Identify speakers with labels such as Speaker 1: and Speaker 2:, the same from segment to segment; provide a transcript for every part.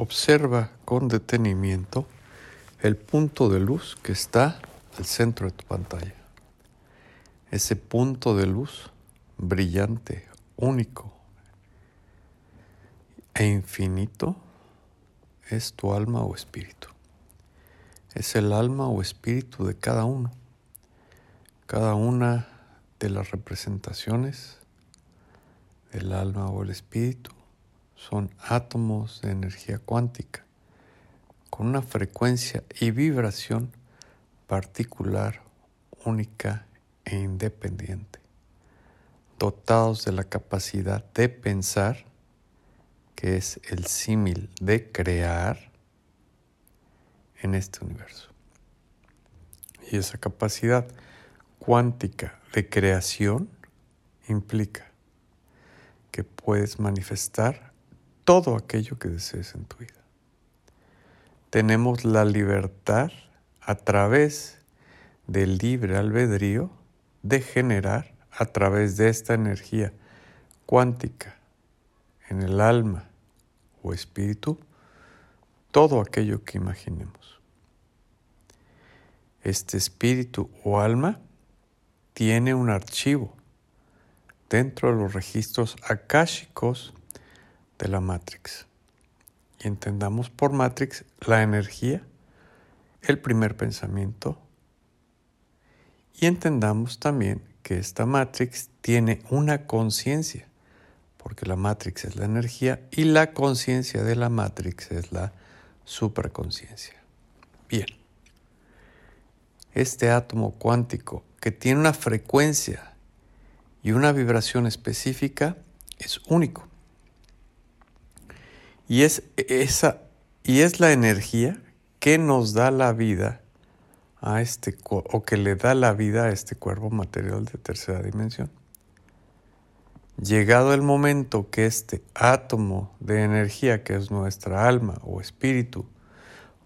Speaker 1: Observa con detenimiento el punto de luz que está al centro de tu pantalla. Ese punto de luz brillante, único e infinito es tu alma o espíritu. Es el alma o espíritu de cada uno. Cada una de las representaciones del alma o el espíritu son átomos de energía cuántica con una frecuencia y vibración particular, única e independiente, dotados de la capacidad de pensar, que es el símil de crear en este universo. Y esa capacidad cuántica de creación implica que puedes manifestar todo aquello que desees en tu vida. Tenemos la libertad a través del libre albedrío de generar a través de esta energía cuántica en el alma o espíritu todo aquello que imaginemos. Este espíritu o alma tiene un archivo dentro de los registros akáshicos de la Matrix. Y entendamos por Matrix la energía, el primer pensamiento. Y entendamos también que esta Matrix tiene una conciencia, porque la Matrix es la energía y la conciencia de la Matrix es la supraconciencia. Bien, este átomo cuántico que tiene una frecuencia y una vibración específica es único. Y es esa y es la energía que nos da la vida a este o que le da la vida a este cuerpo material de tercera dimensión. Llegado el momento que este átomo de energía que es nuestra alma o espíritu,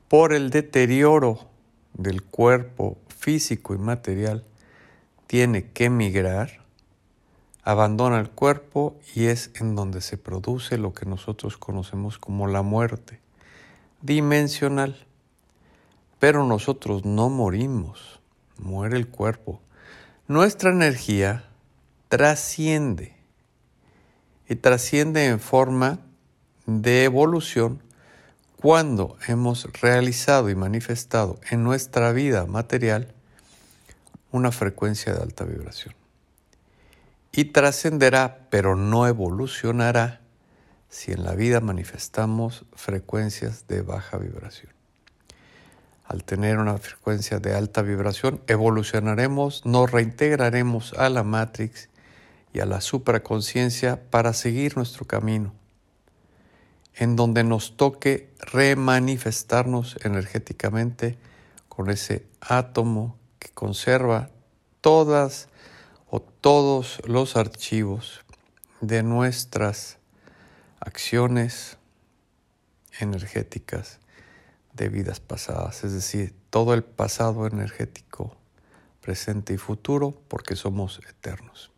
Speaker 1: por el deterioro del cuerpo físico y material, tiene que migrar, abandona el cuerpo y es en donde se produce lo que nosotros conocemos como la muerte dimensional. Pero nosotros no morimos, muere el cuerpo. Nuestra energía trasciende y trasciende en forma de evolución cuando hemos realizado y manifestado en nuestra vida material una frecuencia de alta vibración y trascenderá, pero no evolucionará si en la vida manifestamos frecuencias de baja vibración. Al tener una frecuencia de alta vibración, evolucionaremos, nos reintegraremos a la Matrix y a la supraconciencia para seguir nuestro camino, en donde nos toque remanifestarnos energéticamente con ese átomo que conserva todas o todos los archivos de nuestras acciones energéticas de vidas pasadas, es decir, todo el pasado energético, presente y futuro, porque somos eternos.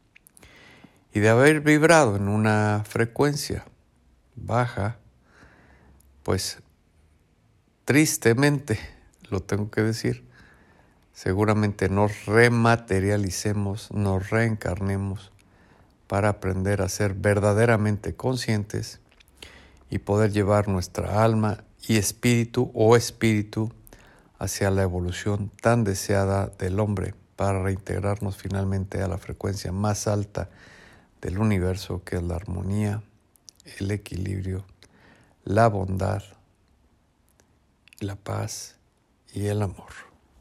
Speaker 1: Y de haber vibrado en una frecuencia baja, pues tristemente, lo tengo que decir, seguramente nos rematerialicemos, nos reencarnemos para aprender a ser verdaderamente conscientes y poder llevar nuestra alma y espíritu o espíritu hacia la evolución tan deseada del hombre para reintegrarnos finalmente a la frecuencia más alta del universo que es la armonía, el equilibrio, la bondad, la paz y el amor.